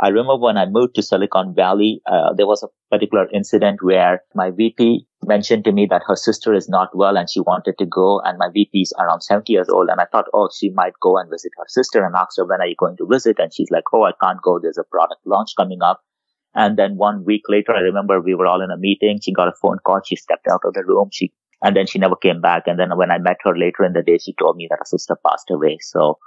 I remember when I moved to Silicon Valley, uh, there was a particular incident where my VP mentioned to me that her sister is not well and she wanted to go. And my VP is around 70 years old. And I thought, oh, she might go and visit her sister and asked her, when are you going to visit? And she's like, oh, I can't go. There's a product launch coming up. And then one week later, I remember we were all in a meeting. She got a phone call. She stepped out of the room. She, and then she never came back. And then when I met her later in the day, she told me that her sister passed away. So,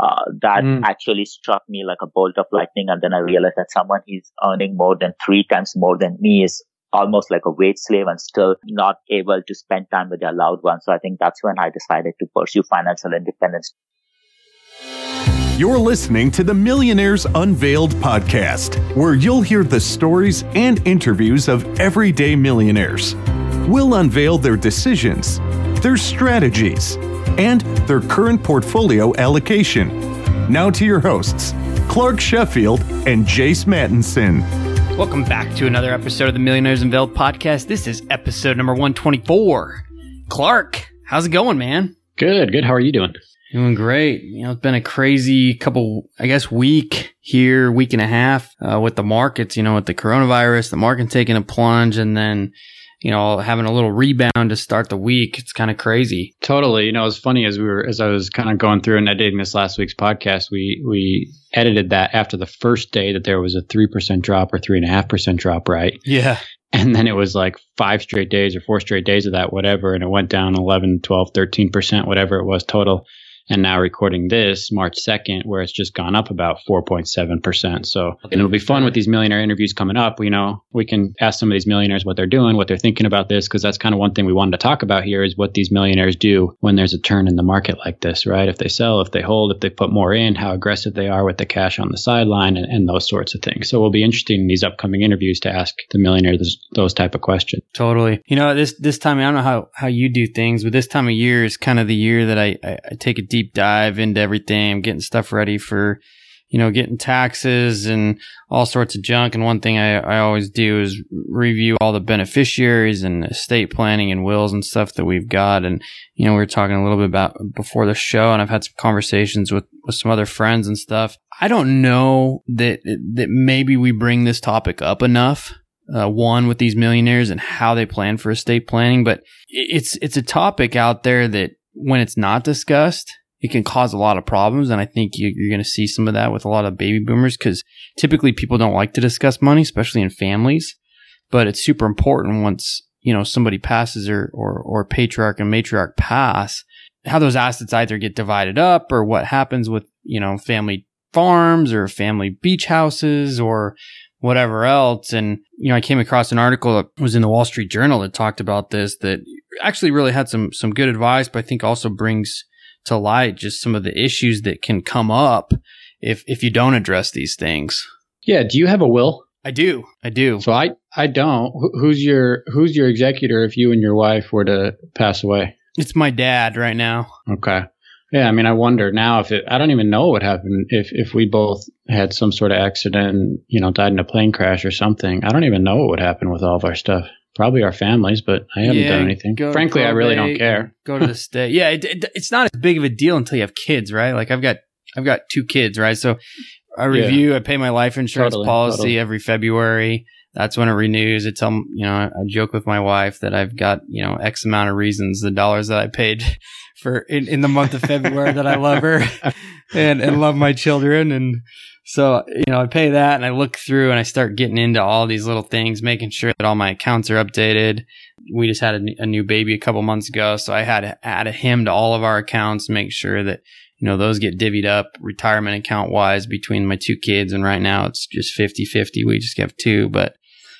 uh, that mm. actually struck me like a bolt of lightning. And then I realized that someone who's earning more than three times more than me is almost like a wage slave and still not able to spend time with their loved ones. So I think that's when I decided to pursue financial independence. You're listening to the Millionaires Unveiled podcast, where you'll hear the stories and interviews of everyday millionaires. We'll unveil their decisions, their strategies, and their current portfolio allocation. Now to your hosts, Clark Sheffield and Jace Mattinson. Welcome back to another episode of the Millionaires Unveiled podcast. This is episode number 124. Clark, how's it going, man? Good, good. How are you doing? Doing great. You know, it's been a crazy couple, I guess, week here, week and a half uh, with the markets, you know, with the coronavirus, the market taking a plunge and then you know, having a little rebound to start the week. It's kind of crazy. Totally. You know, it's funny as we were as I was kind of going through and editing this last week's podcast, we we edited that after the first day that there was a three percent drop or three and a half percent drop, right? Yeah. And then it was like five straight days or four straight days of that, whatever, and it went down 11, 12, 13%, whatever it was total and now recording this March 2nd, where it's just gone up about 4.7%. So, and it'll be fun with these millionaire interviews coming up. You know, we can ask some of these millionaires what they're doing, what they're thinking about this, because that's kind of one thing we wanted to talk about here is what these millionaires do when there's a turn in the market like this, right? If they sell, if they hold, if they put more in, how aggressive they are with the cash on the sideline and, and those sorts of things. So, it'll be interesting in these upcoming interviews to ask the millionaires those, those type of questions. Totally. You know, this, this time, I don't know how, how you do things, but this time of year is kind of the year that I, I, I take a deep deep dive into everything. I'm getting stuff ready for, you know, getting taxes and all sorts of junk. And one thing I, I always do is review all the beneficiaries and estate planning and wills and stuff that we've got. And, you know, we were talking a little bit about before the show and I've had some conversations with, with some other friends and stuff. I don't know that, that maybe we bring this topic up enough. Uh, one with these millionaires and how they plan for estate planning, but it's it's a topic out there that when it's not discussed, it can cause a lot of problems. And I think you, are going to see some of that with a lot of baby boomers because typically people don't like to discuss money, especially in families. But it's super important once, you know, somebody passes or, or, or patriarch and matriarch pass, how those assets either get divided up or what happens with, you know, family farms or family beach houses or whatever else. And, you know, I came across an article that was in the Wall Street Journal that talked about this that actually really had some, some good advice, but I think also brings to light just some of the issues that can come up if if you don't address these things. Yeah, do you have a will? I do. I do. So I I don't. Who's your who's your executor if you and your wife were to pass away? It's my dad right now. Okay. Yeah, I mean, I wonder now if it. I don't even know what happened if if we both had some sort of accident, and, you know, died in a plane crash or something. I don't even know what would happen with all of our stuff. Probably our families, but I haven't yeah, done anything. Frankly, I really don't care. Go to the state. Yeah, it, it, it's not as big of a deal until you have kids, right? Like I've got I've got two kids, right? So I review. Yeah. I pay my life insurance totally, policy totally. every February. That's when it renews. It's um, you know, I joke with my wife that I've got you know X amount of reasons the dollars that I paid for in, in the month of February that I love her and and love my children and so, you know, I pay that and I look through and I start getting into all these little things, making sure that all my accounts are updated. We just had a, a new baby a couple months ago. So I had to add him to all of our accounts, make sure that, you know, those get divvied up retirement account wise between my two kids. And right now it's just 50 50. We just have two, but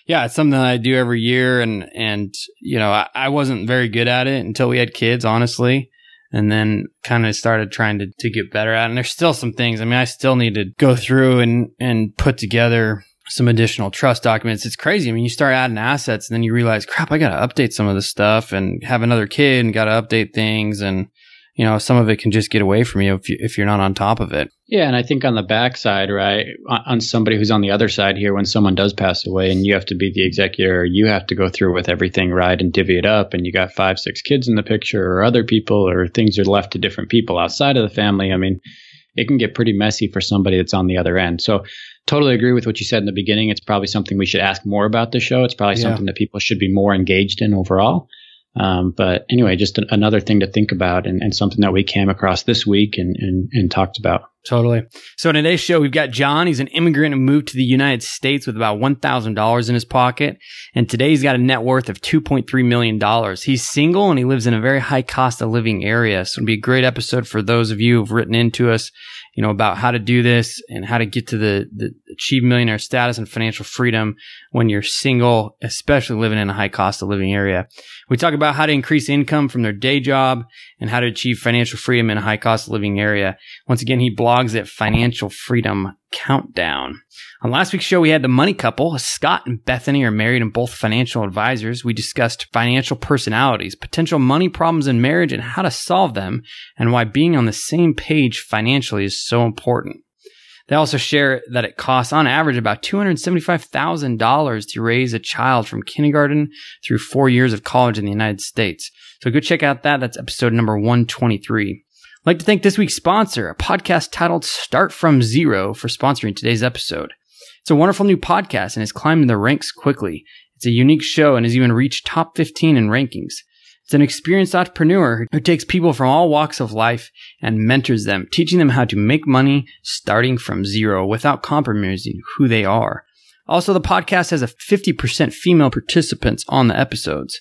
yeah, it's something that I do every year. And, and, you know, I, I wasn't very good at it until we had kids, honestly and then kind of started trying to, to get better at it. And there's still some things. I mean, I still need to go through and, and put together some additional trust documents. It's crazy. I mean, you start adding assets and then you realize, crap, I got to update some of this stuff and have another kid and got to update things. And you know, some of it can just get away from you if, you if you're not on top of it. Yeah, and I think on the backside, right, on somebody who's on the other side here, when someone does pass away and you have to be the executor, you have to go through with everything, right, and divvy it up, and you got five, six kids in the picture, or other people, or things are left to different people outside of the family. I mean, it can get pretty messy for somebody that's on the other end. So totally agree with what you said in the beginning. It's probably something we should ask more about the show. It's probably yeah. something that people should be more engaged in overall. Um, but anyway, just a, another thing to think about and, and, something that we came across this week and, and, and talked about. Totally. So in today's show, we've got John. He's an immigrant who moved to the United States with about $1,000 in his pocket. And today he's got a net worth of $2.3 million. He's single and he lives in a very high cost of living area. So it'd be a great episode for those of you who've written into us you know, about how to do this and how to get to the, the achieve millionaire status and financial freedom when you're single, especially living in a high cost of living area. We talk about how to increase income from their day job and how to achieve financial freedom in a high cost living area. Once again, he blogs at Financial Freedom Countdown. On last week's show, we had the money couple. Scott and Bethany are married and both financial advisors. We discussed financial personalities, potential money problems in marriage, and how to solve them, and why being on the same page financially is so important. They also share that it costs on average about $275,000 to raise a child from kindergarten through four years of college in the United States. So go check out that. That's episode number 123. I'd like to thank this week's sponsor, a podcast titled Start From Zero, for sponsoring today's episode. It's a wonderful new podcast and has climbed in the ranks quickly. It's a unique show and has even reached top 15 in rankings. It's an experienced entrepreneur who takes people from all walks of life and mentors them, teaching them how to make money starting from zero without compromising who they are. Also, the podcast has a 50% female participants on the episodes.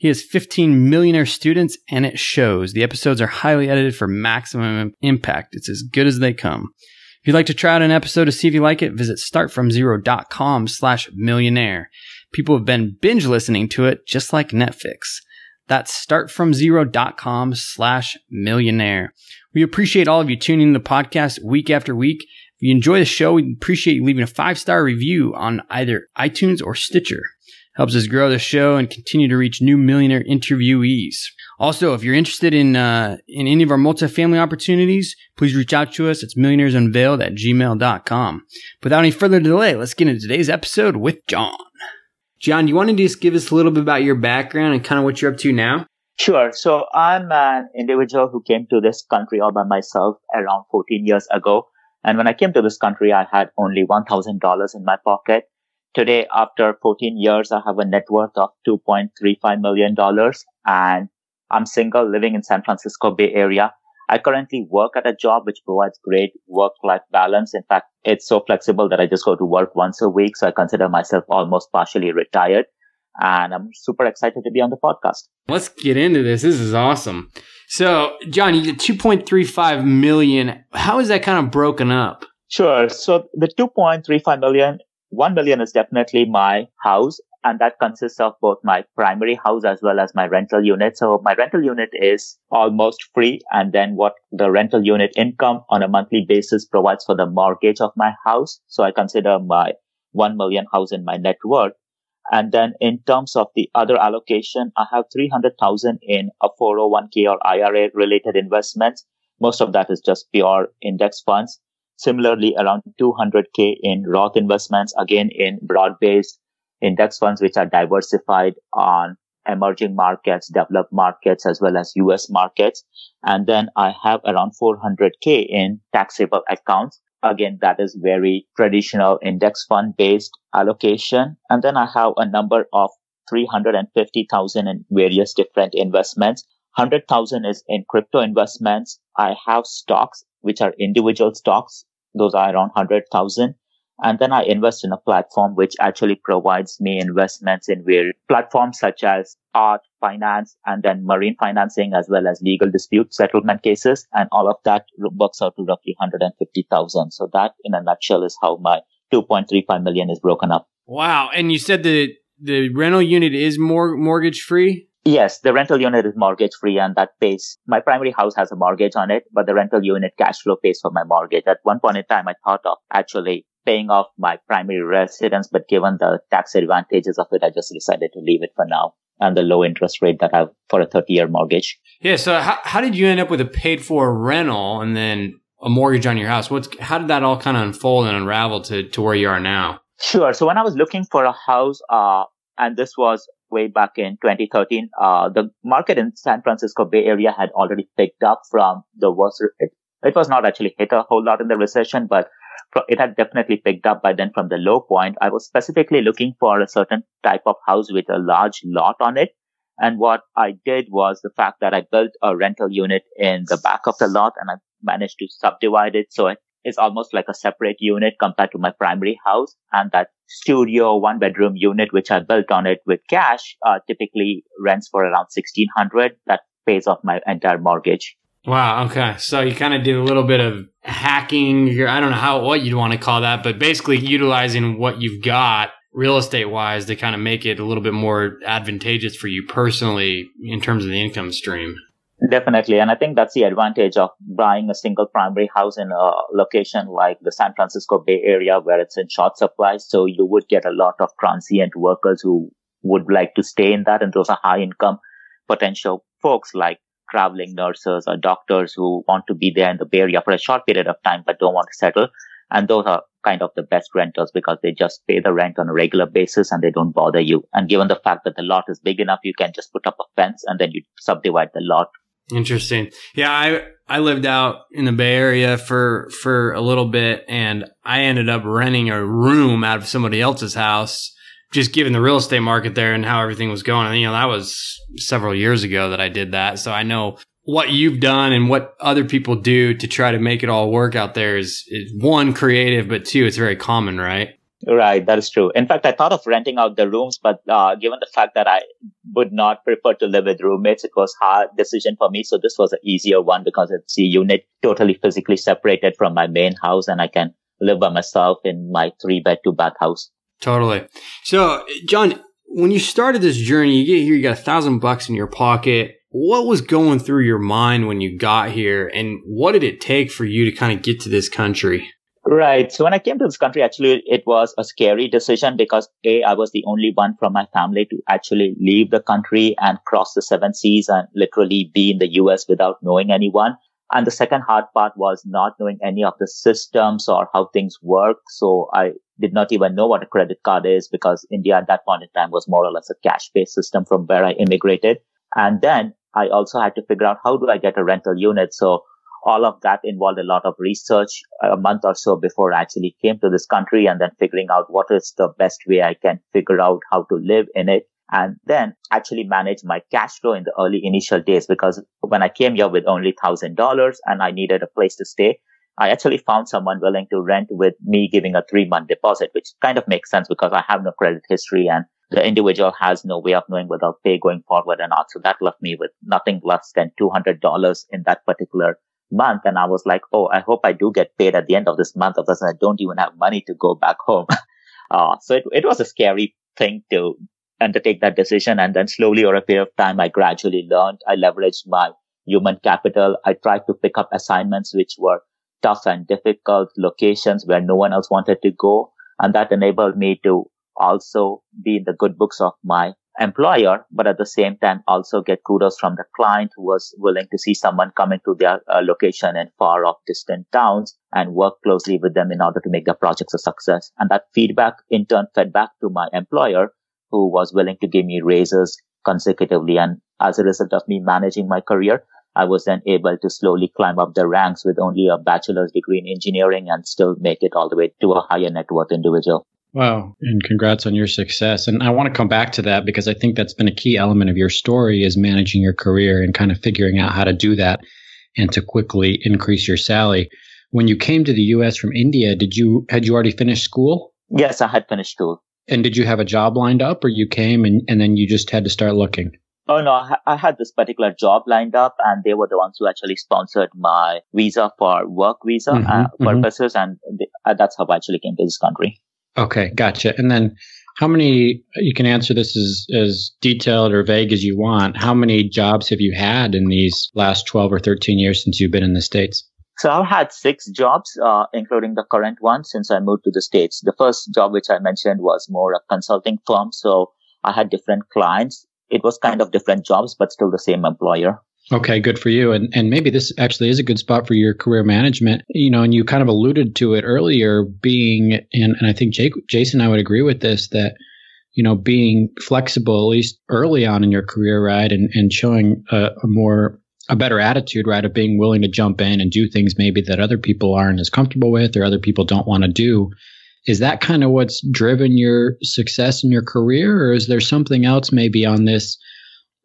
He has 15 millionaire students and it shows. The episodes are highly edited for maximum impact. It's as good as they come. If you'd like to try out an episode to see if you like it, visit startfromzero.com slash millionaire. People have been binge listening to it just like Netflix. That's startfromzero.com slash millionaire. We appreciate all of you tuning in the podcast week after week. If you enjoy the show, we appreciate you leaving a five star review on either iTunes or Stitcher helps us grow the show and continue to reach new millionaire interviewees. Also, if you're interested in uh, in any of our multifamily opportunities, please reach out to us. It's millionairesunveiled at gmail.com. Without any further delay, let's get into today's episode with John. John, do you want to just give us a little bit about your background and kind of what you're up to now? Sure. So I'm an individual who came to this country all by myself around 14 years ago. And when I came to this country, I had only $1,000 in my pocket. Today, after 14 years, I have a net worth of $2.35 million and I'm single living in San Francisco Bay Area. I currently work at a job which provides great work-life balance. In fact, it's so flexible that I just go to work once a week. So I consider myself almost partially retired and I'm super excited to be on the podcast. Let's get into this. This is awesome. So, John, you get 2.35 million. How is that kind of broken up? Sure. So the 2.35 million 1 million is definitely my house and that consists of both my primary house as well as my rental unit. So my rental unit is almost free. And then what the rental unit income on a monthly basis provides for the mortgage of my house. So I consider my 1 million house in my net worth. And then in terms of the other allocation, I have 300,000 in a 401k or IRA related investments. Most of that is just pure index funds. Similarly, around 200K in Roth investments, again in broad-based index funds, which are diversified on emerging markets, developed markets, as well as US markets. And then I have around 400K in taxable accounts. Again, that is very traditional index fund based allocation. And then I have a number of 350,000 in various different investments. 100,000 is in crypto investments. I have stocks which are individual stocks. Those are around 100,000. And then I invest in a platform which actually provides me investments in various platforms such as art, finance, and then marine financing, as well as legal dispute settlement cases. And all of that works out to roughly 150,000. So that in a nutshell is how my 2.35 million is broken up. Wow. And you said the, the rental unit is more mortgage free? Yes, the rental unit is mortgage free and that pays, my primary house has a mortgage on it, but the rental unit cash flow pays for my mortgage. At one point in time, I thought of actually paying off my primary residence, but given the tax advantages of it, I just decided to leave it for now and the low interest rate that I have for a 30 year mortgage. Yeah. So how, how did you end up with a paid for rental and then a mortgage on your house? What's, how did that all kind of unfold and unravel to, to where you are now? Sure. So when I was looking for a house, uh, and this was way back in 2013, uh, the market in San Francisco Bay Area had already picked up from the worst it was not actually hit a whole lot in the recession, but it had definitely picked up by then from the low point. I was specifically looking for a certain type of house with a large lot on it. And what I did was the fact that I built a rental unit in the back of the lot and I managed to subdivide it so it is almost like a separate unit compared to my primary house. And that studio one bedroom unit, which I built on it with cash, uh, typically rents for around 1600. That pays off my entire mortgage. Wow. Okay. So you kind of did a little bit of hacking. I don't know how, what you'd want to call that, but basically utilizing what you've got real estate wise to kind of make it a little bit more advantageous for you personally in terms of the income stream. Definitely. And I think that's the advantage of buying a single primary house in a location like the San Francisco Bay Area where it's in short supply. So you would get a lot of transient workers who would like to stay in that. And those are high income potential folks like traveling nurses or doctors who want to be there in the Bay Area for a short period of time but don't want to settle. And those are kind of the best renters because they just pay the rent on a regular basis and they don't bother you. And given the fact that the lot is big enough, you can just put up a fence and then you subdivide the lot. Interesting. Yeah, I I lived out in the Bay Area for for a little bit and I ended up renting a room out of somebody else's house just given the real estate market there and how everything was going. And, you know, that was several years ago that I did that. So I know what you've done and what other people do to try to make it all work out there is, is one creative, but two, it's very common, right? Right, that is true. In fact, I thought of renting out the rooms, but uh, given the fact that I would not prefer to live with roommates, it was hard decision for me. So this was an easier one because it's a unit totally physically separated from my main house, and I can live by myself in my three bed, two bath house. Totally. So, John, when you started this journey, you get here, you got a thousand bucks in your pocket. What was going through your mind when you got here, and what did it take for you to kind of get to this country? Right. So when I came to this country, actually, it was a scary decision because A, I was the only one from my family to actually leave the country and cross the seven seas and literally be in the US without knowing anyone. And the second hard part was not knowing any of the systems or how things work. So I did not even know what a credit card is because India at that point in time was more or less a cash based system from where I immigrated. And then I also had to figure out how do I get a rental unit. So all of that involved a lot of research a month or so before I actually came to this country and then figuring out what is the best way I can figure out how to live in it and then actually manage my cash flow in the early initial days because when I came here with only thousand dollars and I needed a place to stay, I actually found someone willing to rent with me giving a three month deposit, which kind of makes sense because I have no credit history and the individual has no way of knowing whether I'll pay going forward or not. So that left me with nothing less than $200 in that particular month. And I was like, Oh, I hope I do get paid at the end of this month. Otherwise I don't even have money to go back home. uh, so it, it was a scary thing to undertake that decision. And then slowly over a period of time, I gradually learned. I leveraged my human capital. I tried to pick up assignments which were tough and difficult locations where no one else wanted to go. And that enabled me to also be in the good books of my employer, but at the same time also get kudos from the client who was willing to see someone coming to their uh, location in far off distant towns and work closely with them in order to make their projects a success. And that feedback in turn fed back to my employer who was willing to give me raises consecutively. And as a result of me managing my career, I was then able to slowly climb up the ranks with only a bachelor's degree in engineering and still make it all the way to a higher net worth individual. Wow. And congrats on your success. And I want to come back to that because I think that's been a key element of your story is managing your career and kind of figuring out how to do that and to quickly increase your salary. When you came to the US from India, did you had you already finished school? Yes, I had finished school. And did you have a job lined up or you came and, and then you just had to start looking? Oh no, I had this particular job lined up and they were the ones who actually sponsored my visa for work visa mm-hmm, uh, mm-hmm. purposes. Mm-hmm. And uh, that's how I actually came to this country. Okay. Gotcha. And then how many, you can answer this as, as detailed or vague as you want. How many jobs have you had in these last 12 or 13 years since you've been in the States? So I've had six jobs, uh, including the current one since I moved to the States. The first job, which I mentioned was more a consulting firm. So I had different clients. It was kind of different jobs, but still the same employer. Okay, good for you. And and maybe this actually is a good spot for your career management. You know, and you kind of alluded to it earlier, being and, and I think Jake, Jason I would agree with this that you know being flexible at least early on in your career, right, and and showing a, a more a better attitude, right? Of being willing to jump in and do things maybe that other people aren't as comfortable with or other people don't want to do. Is that kind of what's driven your success in your career? Or is there something else maybe on this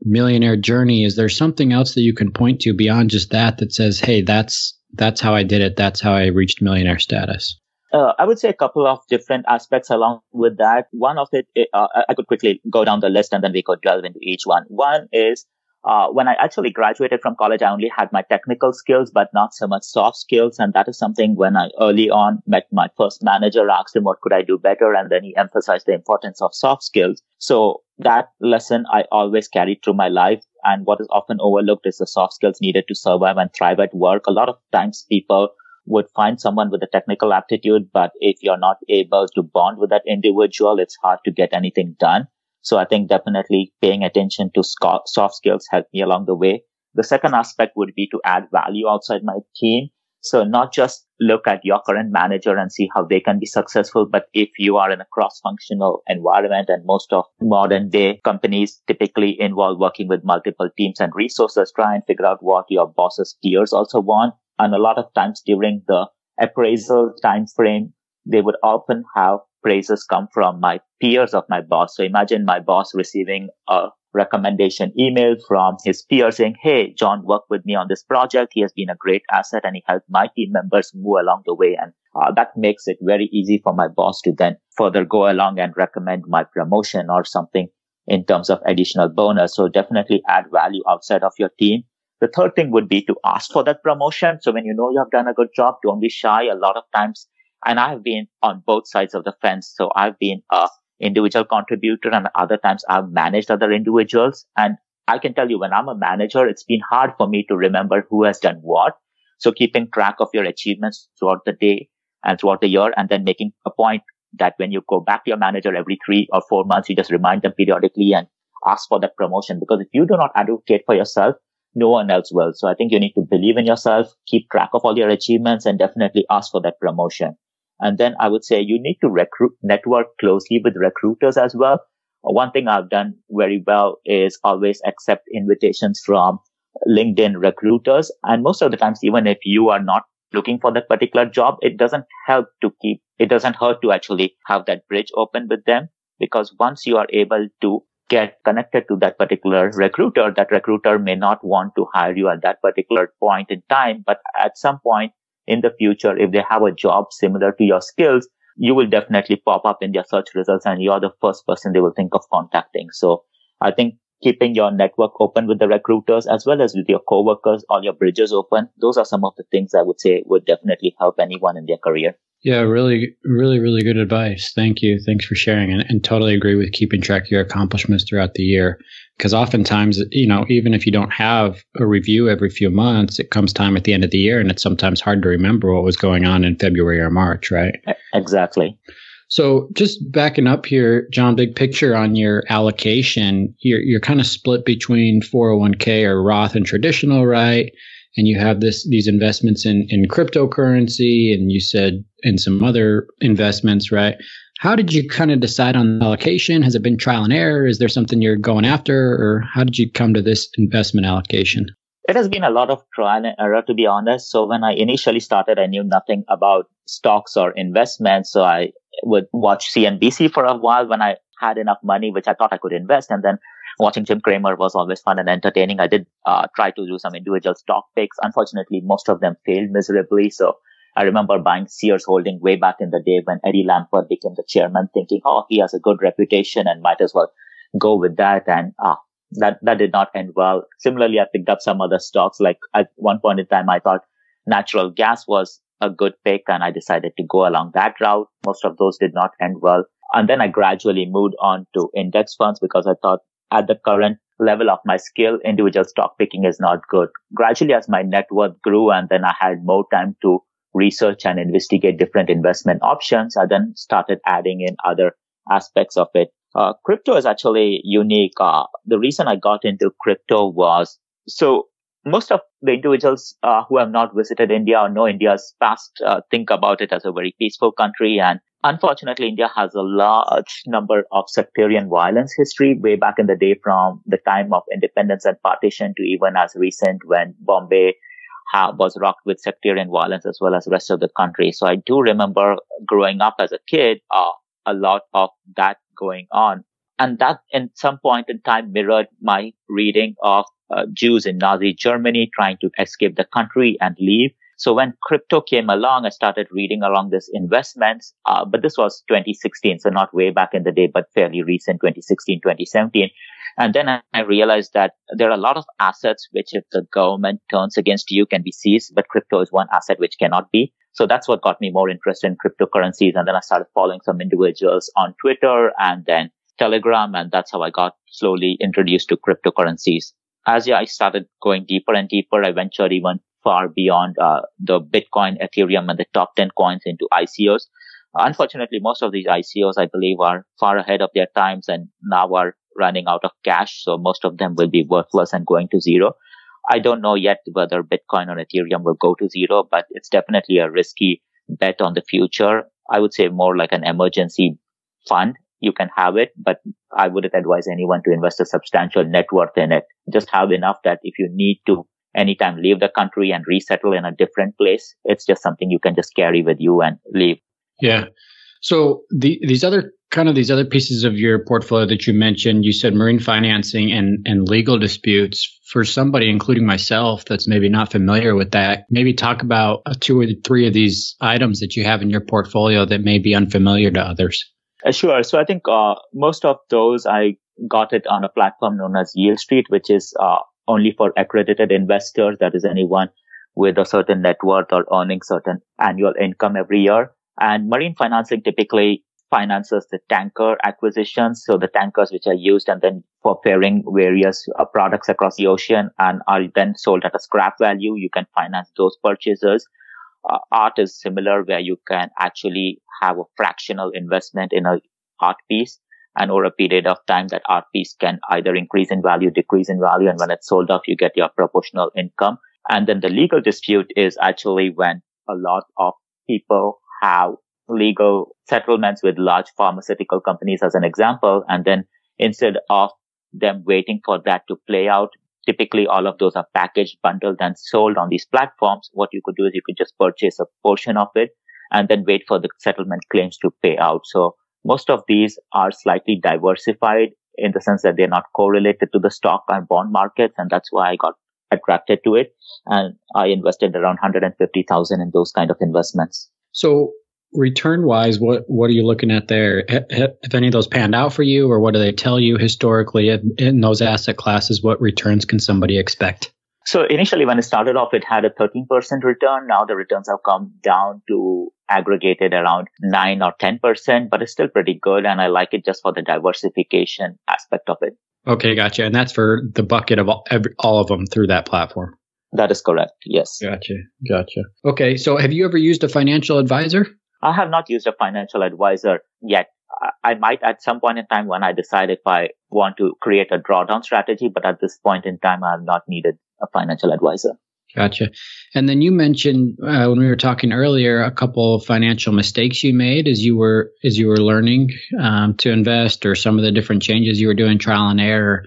millionaire journey? Is there something else that you can point to beyond just that that says, hey, that's that's how I did it. That's how I reached millionaire status. Uh, I would say a couple of different aspects along with that. One of it, uh, I could quickly go down the list and then we could delve into each one. One is uh, when I actually graduated from college, I only had my technical skills, but not so much soft skills. And that is something when I early on met my first manager, asked him what could I do better, and then he emphasized the importance of soft skills. So that lesson I always carried through my life. And what is often overlooked is the soft skills needed to survive and thrive at work. A lot of times people would find someone with a technical aptitude, but if you're not able to bond with that individual, it's hard to get anything done. So I think definitely paying attention to soft skills helped me along the way. The second aspect would be to add value outside my team. So not just look at your current manager and see how they can be successful, but if you are in a cross-functional environment and most of modern day companies typically involve working with multiple teams and resources, try and figure out what your boss's peers also want. And a lot of times during the appraisal time frame, they would often have praises come from my peers of my boss. So imagine my boss receiving a recommendation email from his peer saying, Hey, John worked with me on this project. He has been a great asset and he helped my team members move along the way. And uh, that makes it very easy for my boss to then further go along and recommend my promotion or something in terms of additional bonus. So definitely add value outside of your team. The third thing would be to ask for that promotion. So when you know you have done a good job, don't be shy. A lot of times, and I've been on both sides of the fence. So I've been a individual contributor and other times I've managed other individuals. And I can tell you when I'm a manager, it's been hard for me to remember who has done what. So keeping track of your achievements throughout the day and throughout the year and then making a point that when you go back to your manager every three or four months, you just remind them periodically and ask for that promotion. Because if you do not advocate for yourself, no one else will. So I think you need to believe in yourself, keep track of all your achievements and definitely ask for that promotion. And then I would say you need to recruit, network closely with recruiters as well. One thing I've done very well is always accept invitations from LinkedIn recruiters. And most of the times, even if you are not looking for that particular job, it doesn't help to keep, it doesn't hurt to actually have that bridge open with them. Because once you are able to get connected to that particular recruiter, that recruiter may not want to hire you at that particular point in time, but at some point in the future, if they have a job similar to your skills, you will definitely pop up in their search results and you're the first person they will think of contacting. So I think keeping your network open with the recruiters as well as with your coworkers, all your bridges open. Those are some of the things I would say would definitely help anyone in their career. Yeah, really, really, really good advice. Thank you. Thanks for sharing and, and totally agree with keeping track of your accomplishments throughout the year. Because oftentimes, you know, even if you don't have a review every few months, it comes time at the end of the year and it's sometimes hard to remember what was going on in February or March, right? Exactly. So just backing up here, John, big picture on your allocation, you're, you're kind of split between 401k or Roth and traditional, right? And you have this these investments in in cryptocurrency and you said in some other investments right? How did you kind of decide on the allocation? Has it been trial and error? Is there something you're going after or how did you come to this investment allocation? It has been a lot of trial and error to be honest. So when i initially started i knew nothing about stocks or investments. So i would watch cnbc for a while when i had enough money which i thought i could invest and then watching Jim Cramer was always fun and entertaining. I did uh, try to do some individual stock picks. Unfortunately, most of them failed miserably. So I remember buying Sears Holding way back in the day when Eddie Lampert became the chairman, thinking, oh, he has a good reputation and might as well go with that. And ah, that that did not end well. Similarly, I picked up some other stocks. Like at one point in time, I thought natural gas was a good pick, and I decided to go along that route. Most of those did not end well. And then I gradually moved on to index funds because I thought at the current level of my skill, individual stock picking is not good. Gradually, as my net worth grew and then I had more time to research and investigate different investment options, I then started adding in other aspects of it. Uh, crypto is actually unique. Uh, the reason I got into crypto was so most of the individuals uh, who have not visited India or know India's past uh, think about it as a very peaceful country and Unfortunately, India has a large number of sectarian violence history way back in the day from the time of independence and partition to even as recent when Bombay was rocked with sectarian violence as well as the rest of the country. So I do remember growing up as a kid, uh, a lot of that going on. And that in some point in time mirrored my reading of uh, Jews in Nazi Germany trying to escape the country and leave. So when crypto came along, I started reading along this investments. Uh, but this was 2016, so not way back in the day, but fairly recent, 2016, 2017. And then I, I realized that there are a lot of assets which, if the government turns against you, can be seized, but crypto is one asset which cannot be. So that's what got me more interested in cryptocurrencies. And then I started following some individuals on Twitter and then Telegram. And that's how I got slowly introduced to cryptocurrencies. As I started going deeper and deeper, I ventured even far beyond uh, the Bitcoin, Ethereum, and the top 10 coins into ICOs. Unfortunately, most of these ICOs, I believe, are far ahead of their times and now are running out of cash. So most of them will be worthless and going to zero. I don't know yet whether Bitcoin or Ethereum will go to zero, but it's definitely a risky bet on the future. I would say more like an emergency fund. You can have it, but I wouldn't advise anyone to invest a substantial net worth in it. Just have enough that if you need to anytime leave the country and resettle in a different place. It's just something you can just carry with you and leave. Yeah. So the, these other kind of these other pieces of your portfolio that you mentioned, you said marine financing and, and legal disputes. For somebody, including myself, that's maybe not familiar with that, maybe talk about two or three of these items that you have in your portfolio that may be unfamiliar to others. Uh, sure. So I think uh, most of those I got it on a platform known as Yieldstreet, which is uh, only for accredited investors. That is anyone with a certain net worth or earning certain annual income every year. And marine financing typically finances the tanker acquisitions. So the tankers which are used and then for ferrying various uh, products across the ocean and are then sold at a scrap value. You can finance those purchases. Uh, art is similar where you can actually have a fractional investment in a art piece and over a period of time that art piece can either increase in value, decrease in value. And when it's sold off, you get your proportional income. And then the legal dispute is actually when a lot of people have legal settlements with large pharmaceutical companies as an example. And then instead of them waiting for that to play out, typically all of those are packaged, bundled and sold on these platforms. What you could do is you could just purchase a portion of it and then wait for the settlement claims to pay out. So most of these are slightly diversified in the sense that they're not correlated to the stock and bond markets. And that's why I got attracted to it. And I invested around 150,000 in those kind of investments. So return wise, what, what are you looking at there? Have any of those panned out for you or what do they tell you historically in those asset classes? What returns can somebody expect? So initially when it started off, it had a 13% return. Now the returns have come down to aggregated around 9 or 10%, but it's still pretty good. And I like it just for the diversification aspect of it. Okay, gotcha. And that's for the bucket of all, every, all of them through that platform. That is correct. Yes. Gotcha. Gotcha. Okay. So have you ever used a financial advisor? I have not used a financial advisor yet. I might at some point in time when I decide if I want to create a drawdown strategy, but at this point in time, I have not needed a financial advisor. Gotcha. And then you mentioned uh, when we were talking earlier a couple of financial mistakes you made as you were as you were learning um, to invest, or some of the different changes you were doing, trial and error.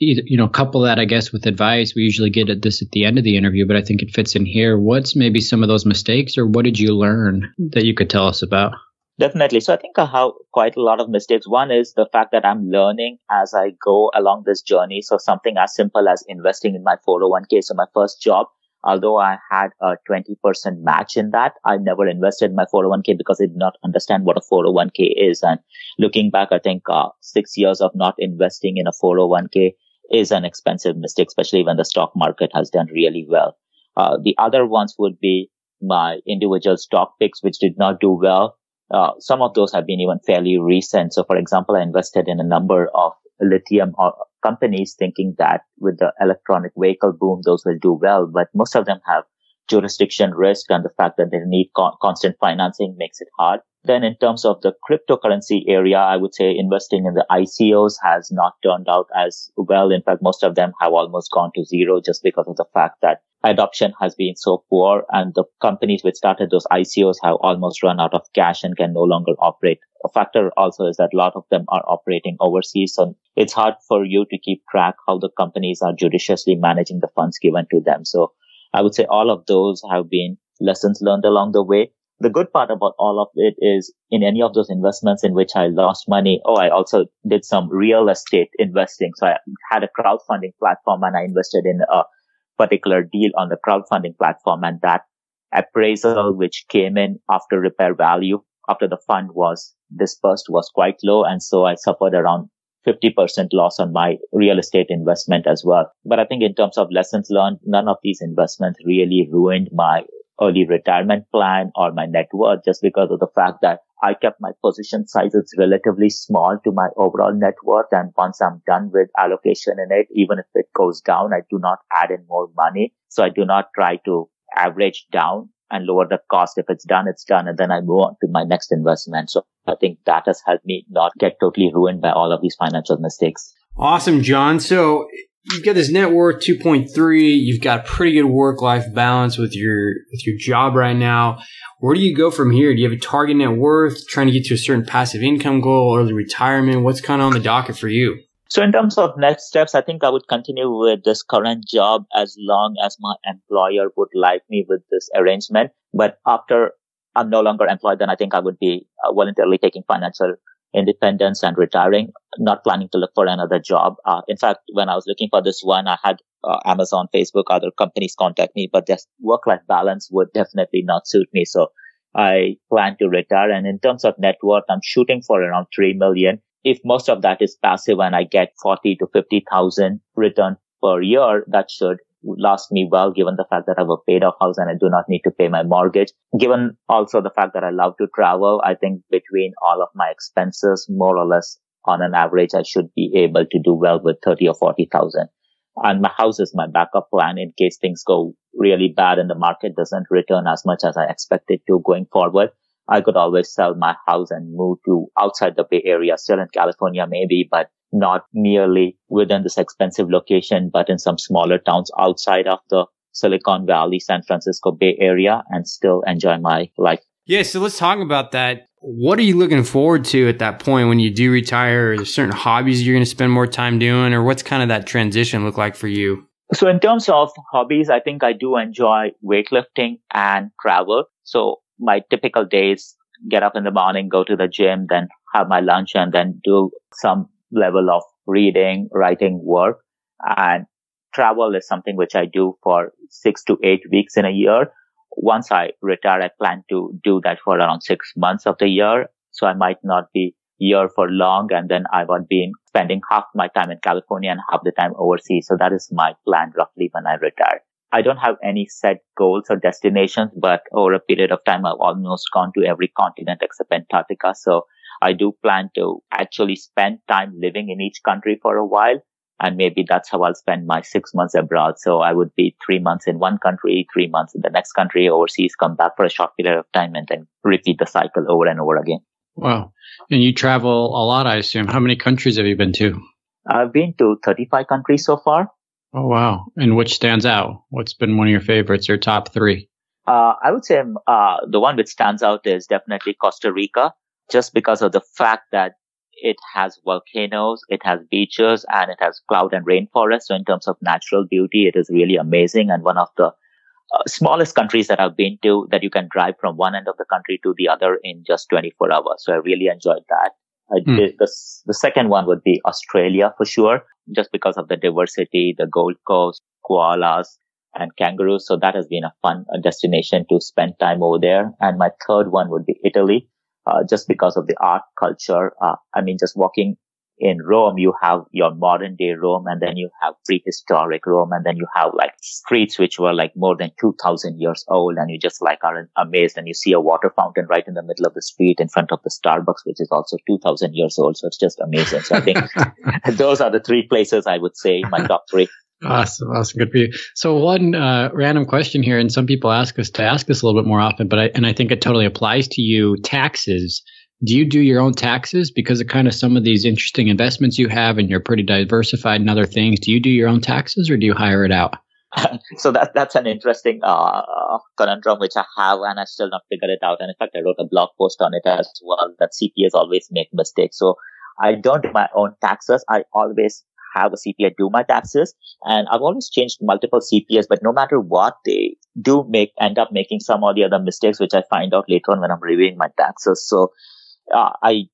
Either, you know, couple that I guess with advice. We usually get at this at the end of the interview, but I think it fits in here. What's maybe some of those mistakes, or what did you learn that you could tell us about? Definitely. So I think I have quite a lot of mistakes. One is the fact that I'm learning as I go along this journey. So something as simple as investing in my 401k. So my first job, although I had a 20% match in that, I never invested in my 401k because I did not understand what a 401k is. And looking back, I think uh, six years of not investing in a 401k is an expensive mistake, especially when the stock market has done really well. Uh, the other ones would be my individual stock picks, which did not do well. Uh, some of those have been even fairly recent. So, for example, I invested in a number of lithium uh, companies thinking that with the electronic vehicle boom, those will do well. But most of them have jurisdiction risk and the fact that they need co- constant financing makes it hard. Then in terms of the cryptocurrency area, I would say investing in the ICOs has not turned out as well. In fact, most of them have almost gone to zero just because of the fact that adoption has been so poor and the companies which started those ICOs have almost run out of cash and can no longer operate. A factor also is that a lot of them are operating overseas. So it's hard for you to keep track how the companies are judiciously managing the funds given to them. So I would say all of those have been lessons learned along the way the good part about all of it is in any of those investments in which I lost money. Oh, I also did some real estate investing. So I had a crowdfunding platform and I invested in a particular deal on the crowdfunding platform and that appraisal, which came in after repair value, after the fund was dispersed was quite low. And so I suffered around 50% loss on my real estate investment as well. But I think in terms of lessons learned, none of these investments really ruined my early retirement plan or my net worth just because of the fact that I kept my position sizes relatively small to my overall net worth. And once I'm done with allocation in it, even if it goes down, I do not add in more money. So I do not try to average down and lower the cost. If it's done, it's done. And then I move on to my next investment. So I think that has helped me not get totally ruined by all of these financial mistakes. Awesome, John. So you've got this net worth 2.3 you've got pretty good work life balance with your with your job right now. Where do you go from here? Do you have a target net worth trying to get to a certain passive income goal early retirement? What's kind of on the docket for you? So in terms of next steps i think i would continue with this current job as long as my employer would like me with this arrangement. But after i'm no longer employed then i think i would be uh, voluntarily taking financial independence and retiring, not planning to look for another job. Uh, in fact, when I was looking for this one, I had uh, Amazon, Facebook, other companies contact me, but this work-life balance would definitely not suit me. So I plan to retire. And in terms of net worth, I'm shooting for around 3 million. If most of that is passive and I get 40 to 50,000 return per year, that should last me well, given the fact that I have a paid off house and I do not need to pay my mortgage. Given also the fact that I love to travel, I think between all of my expenses, more or less on an average, I should be able to do well with 30 or 40,000. And my house is my backup plan in case things go really bad and the market doesn't return as much as I expected to going forward. I could always sell my house and move to outside the Bay Area, still in California maybe, but not merely within this expensive location, but in some smaller towns outside of the Silicon Valley, San Francisco Bay Area and still enjoy my life. Yeah. So let's talk about that. What are you looking forward to at that point when you do retire? Are there certain hobbies you're going to spend more time doing or what's kind of that transition look like for you? So in terms of hobbies, I think I do enjoy weightlifting and travel. So my typical days, get up in the morning, go to the gym, then have my lunch and then do some level of reading, writing work and travel is something which I do for six to eight weeks in a year. Once I retire, I plan to do that for around six months of the year. So I might not be here for long and then I would be spending half my time in California and half the time overseas. So that is my plan roughly when I retire. I don't have any set goals or destinations, but over a period of time, I've almost gone to every continent except Antarctica. So I do plan to actually spend time living in each country for a while. And maybe that's how I'll spend my six months abroad. So I would be three months in one country, three months in the next country, overseas, come back for a short period of time and then repeat the cycle over and over again. Wow. And you travel a lot, I assume. How many countries have you been to? I've been to 35 countries so far. Oh, wow. And which stands out? What's been one of your favorites or top three? Uh, I would say uh, the one which stands out is definitely Costa Rica just because of the fact that it has volcanoes, it has beaches, and it has cloud and rainforest. So in terms of natural beauty, it is really amazing and one of the uh, smallest countries that I've been to that you can drive from one end of the country to the other in just 24 hours. So I really enjoyed that. Did, the, the second one would be Australia for sure, just because of the diversity, the Gold Coast, koalas, and kangaroos. So that has been a fun destination to spend time over there. And my third one would be Italy uh, just because of the art culture. Uh, I mean, just walking in Rome, you have your modern day Rome and then you have prehistoric Rome and then you have like streets which were like more than 2000 years old and you just like are amazed and you see a water fountain right in the middle of the street in front of the Starbucks, which is also 2000 years old. So it's just amazing. So I think those are the three places I would say my top three. Awesome, awesome, good for you. So one uh, random question here, and some people ask us to ask this a little bit more often, but I, and I think it totally applies to you. Taxes. Do you do your own taxes because of kind of some of these interesting investments you have, and you're pretty diversified in other things? Do you do your own taxes, or do you hire it out? so that that's an interesting uh, conundrum which I have, and I still not figured it out. And in fact, I wrote a blog post on it as well. That CPAs always make mistakes. So I don't do my own taxes. I always have a CPA do my taxes. And I've always changed multiple CPAs, but no matter what, they do make, end up making some or the other mistakes, which I find out later on when I'm reviewing my taxes. So uh, I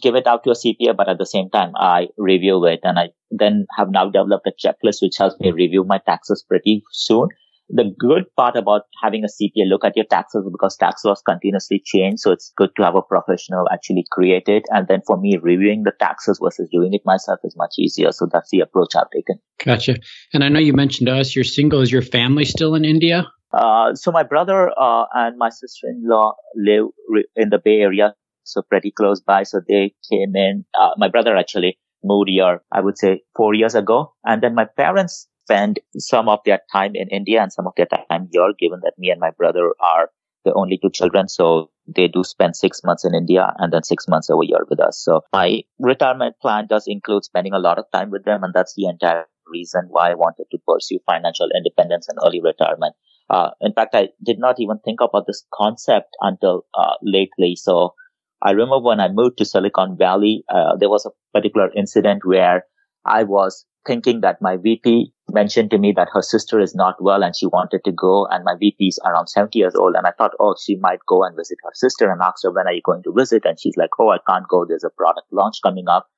give it out to a CPA, but at the same time, I review it and I then have now developed a checklist which helps me review my taxes pretty soon the good part about having a CPA look at your taxes because tax laws continuously change. So it's good to have a professional actually create it. And then for me, reviewing the taxes versus doing it myself is much easier. So that's the approach I've taken. Gotcha. And I know you mentioned to us you're single. Is your family still in India? Uh, so my brother uh, and my sister-in-law live re- in the Bay Area, so pretty close by. So they came in. Uh, my brother actually moved here, I would say, four years ago, and then my parents spend some of their time in India and some of their time here, given that me and my brother are the only two children. So they do spend six months in India and then six months over here with us. So my retirement plan does include spending a lot of time with them. And that's the entire reason why I wanted to pursue financial independence and early retirement. Uh, in fact, I did not even think about this concept until uh, lately. So I remember when I moved to Silicon Valley, uh, there was a particular incident where I was thinking that my VP mentioned to me that her sister is not well and she wanted to go and my VP is around 70 years old and I thought, oh, she might go and visit her sister and asked her, when are you going to visit? And she's like, oh, I can't go. There's a product launch coming up.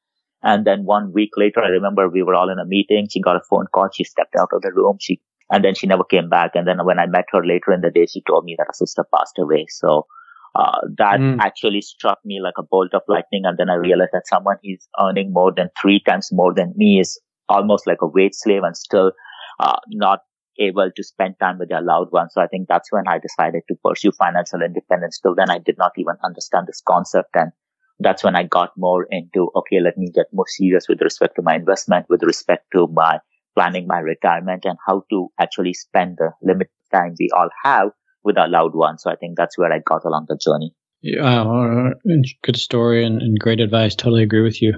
And then one week later, I remember we were all in a meeting. She got a phone call. She stepped out of the room. She, and then she never came back. And then when I met her later in the day, she told me that her sister passed away. So, uh, that mm. actually struck me like a bolt of lightning. And then I realized that someone who's earning more than three times more than me is almost like a wage slave and still uh, not able to spend time with their loved ones. So I think that's when I decided to pursue financial independence. Till then, I did not even understand this concept. And that's when I got more into, okay, let me get more serious with respect to my investment, with respect to my planning my retirement and how to actually spend the limited time we all have with our loved ones. So I think that's where I got along the journey. Yeah, uh, good story and, and great advice. Totally agree with you.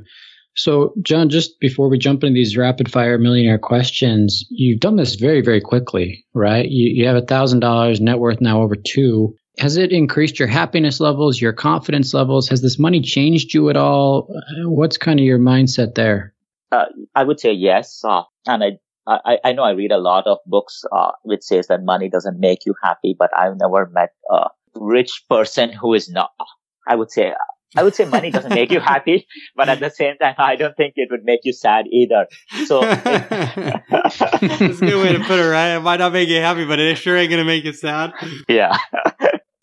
So, John, just before we jump into these rapid fire millionaire questions, you've done this very, very quickly, right? You, you have a thousand dollars net worth now over two. Has it increased your happiness levels, your confidence levels? Has this money changed you at all? What's kind of your mindset there? Uh, I would say yes. Uh, and I, I, I know I read a lot of books uh, which says that money doesn't make you happy, but I've never met a rich person who is not. I would say I would say money doesn't make you happy, but at the same time, I don't think it would make you sad either. So that's a good way to put it, right? It might not make you happy, but it sure ain't going to make you sad. Yeah.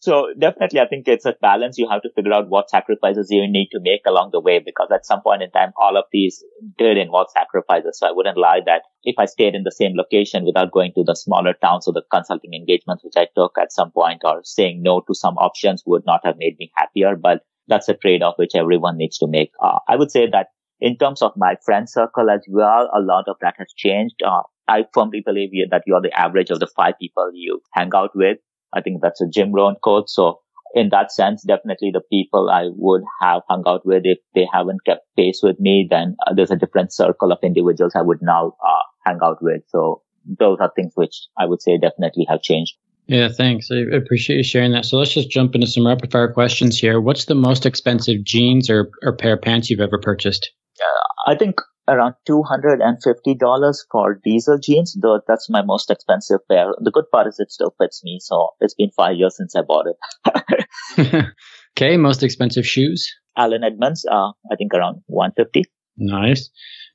So definitely, I think it's a balance. You have to figure out what sacrifices you need to make along the way, because at some point in time, all of these did involve sacrifices. So I wouldn't lie that if I stayed in the same location without going to the smaller towns or the consulting engagements, which I took at some point or saying no to some options would not have made me happier. But that's a trade-off which everyone needs to make. Uh, I would say that in terms of my friend circle as well, a lot of that has changed. Uh, I firmly believe that you are the average of the five people you hang out with. I think that's a Jim Rohn quote. So in that sense, definitely the people I would have hung out with, if they haven't kept pace with me, then uh, there's a different circle of individuals I would now uh, hang out with. So those are things which I would say definitely have changed. Yeah, thanks. I appreciate you sharing that. So let's just jump into some rapid fire questions here. What's the most expensive jeans or, or pair of pants you've ever purchased? Uh, I think around $250 for diesel jeans, though that's my most expensive pair. The good part is it still fits me. So it's been five years since I bought it. okay. Most expensive shoes? Allen Edmonds, uh, I think around 150 Nice.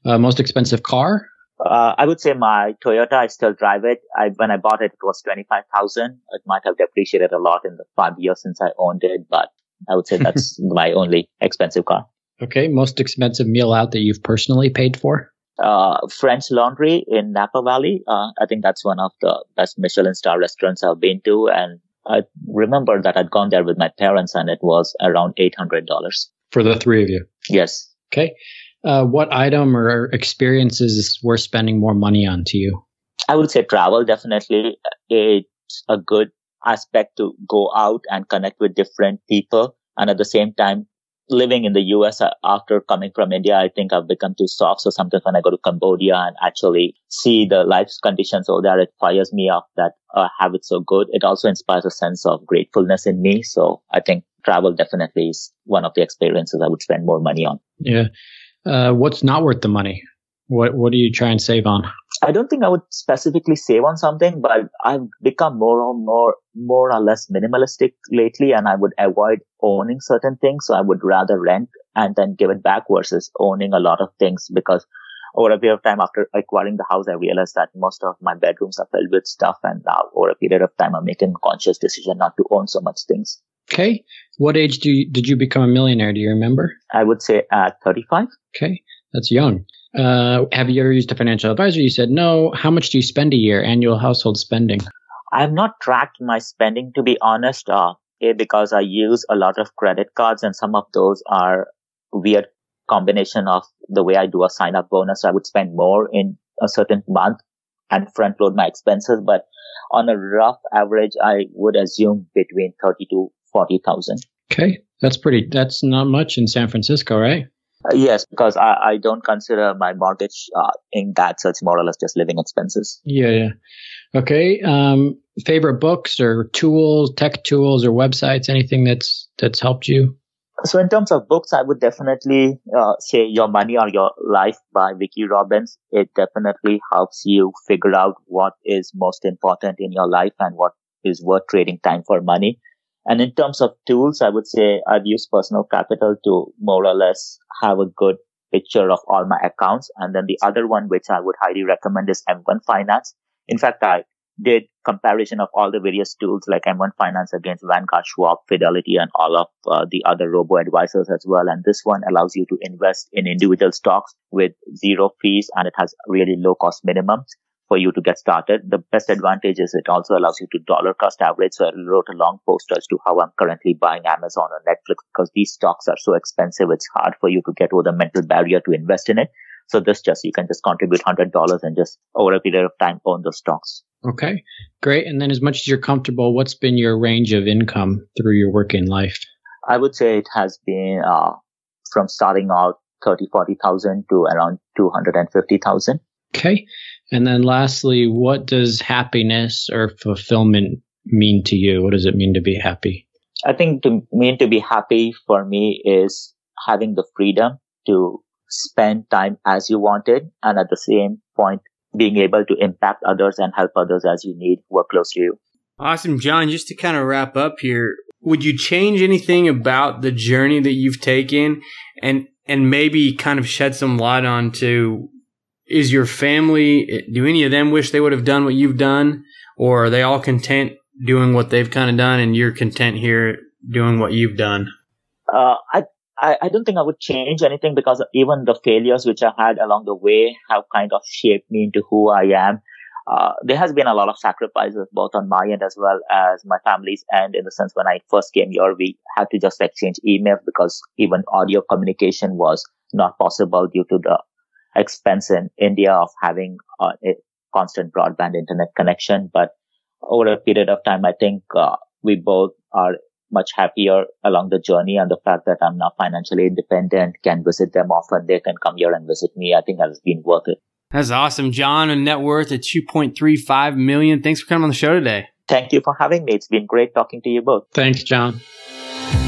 Uh, most expensive car? Uh, I would say my Toyota, I still drive it. I, when I bought it, it was 25,000. It might have depreciated a lot in the five years since I owned it, but I would say that's my only expensive car. Okay. Most expensive meal out that you've personally paid for? Uh, French Laundry in Napa Valley. Uh, I think that's one of the best Michelin star restaurants I've been to. And I remember that I'd gone there with my parents and it was around $800. For the three of you? Yes. Okay. uh, what item or experiences is worth spending more money on to you? I would say travel definitely. It's a good aspect to go out and connect with different people. And at the same time, living in the US uh, after coming from India, I think I've become too soft. So sometimes when I go to Cambodia and actually see the life conditions over there, it fires me up that uh, have it so good. It also inspires a sense of gratefulness in me. So I think travel definitely is one of the experiences I would spend more money on. Yeah. Uh, what's not worth the money? What What do you try and save on? I don't think I would specifically save on something, but I've become more and more, more or less minimalistic lately, and I would avoid owning certain things. So I would rather rent and then give it back versus owning a lot of things because over a period of time after acquiring the house, I realized that most of my bedrooms are filled with stuff. And now over a period of time, I'm making a conscious decision not to own so much things. Okay. What age do you, did you become a millionaire? Do you remember? I would say at 35. Okay. That's young. Uh, have you ever used a financial advisor? You said no. How much do you spend a year, annual household spending? I have not tracked my spending, to be honest, uh, because I use a lot of credit cards and some of those are weird combination of the way I do a sign up bonus. I would spend more in a certain month and front load my expenses. But on a rough average, I would assume between 30 to 40,000. Okay. That's pretty, that's not much in San Francisco, right? Uh, yes, because I, I don't consider my mortgage uh, in that, so it's more or less just living expenses. Yeah, yeah. Okay. Um, favorite books or tools, tech tools or websites, anything that's that's helped you? So in terms of books, I would definitely uh, say Your Money or Your Life by Vicki Robbins. It definitely helps you figure out what is most important in your life and what is worth trading time for money. And in terms of tools, I would say I've used personal capital to more or less have a good picture of all my accounts. And then the other one, which I would highly recommend is M1 Finance. In fact, I did comparison of all the various tools like M1 Finance against Vanguard, Schwab, Fidelity, and all of uh, the other robo advisors as well. And this one allows you to invest in individual stocks with zero fees and it has really low cost minimums for you to get started. The best advantage is it also allows you to dollar cost average. So I wrote a long post as to how I'm currently buying Amazon or Netflix because these stocks are so expensive. It's hard for you to get over the mental barrier to invest in it. So this just, you can just contribute $100 and just over a period of time own those stocks. Okay, great. And then as much as you're comfortable, what's been your range of income through your working life? I would say it has been, uh, from starting out 30, 40,000 to around 250,000. Okay. And then lastly, what does happiness or fulfillment mean to you? What does it mean to be happy? I think to mean to be happy for me is having the freedom to spend time as you wanted and at the same point being able to impact others and help others as you need work close to you. Awesome, John. Just to kind of wrap up here, would you change anything about the journey that you've taken and and maybe kind of shed some light on to is your family do any of them wish they would have done what you've done or are they all content doing what they've kind of done and you're content here doing what you've done uh, I, I don't think I would change anything because even the failures which I had along the way have kind of shaped me into who I am. Uh, there has been a lot of sacrifices both on my end as well as my family's end in the sense when I first came here, we had to just exchange email because even audio communication was not possible due to the expense in India of having uh, a constant broadband internet connection. But over a period of time, I think uh, we both are much happier along the journey and the fact that I'm now financially independent, can visit them often. They can come here and visit me. I think has been worth it. That's awesome. John, a net worth of 2.35 million. Thanks for coming on the show today. Thank you for having me. It's been great talking to you both. Thanks, John.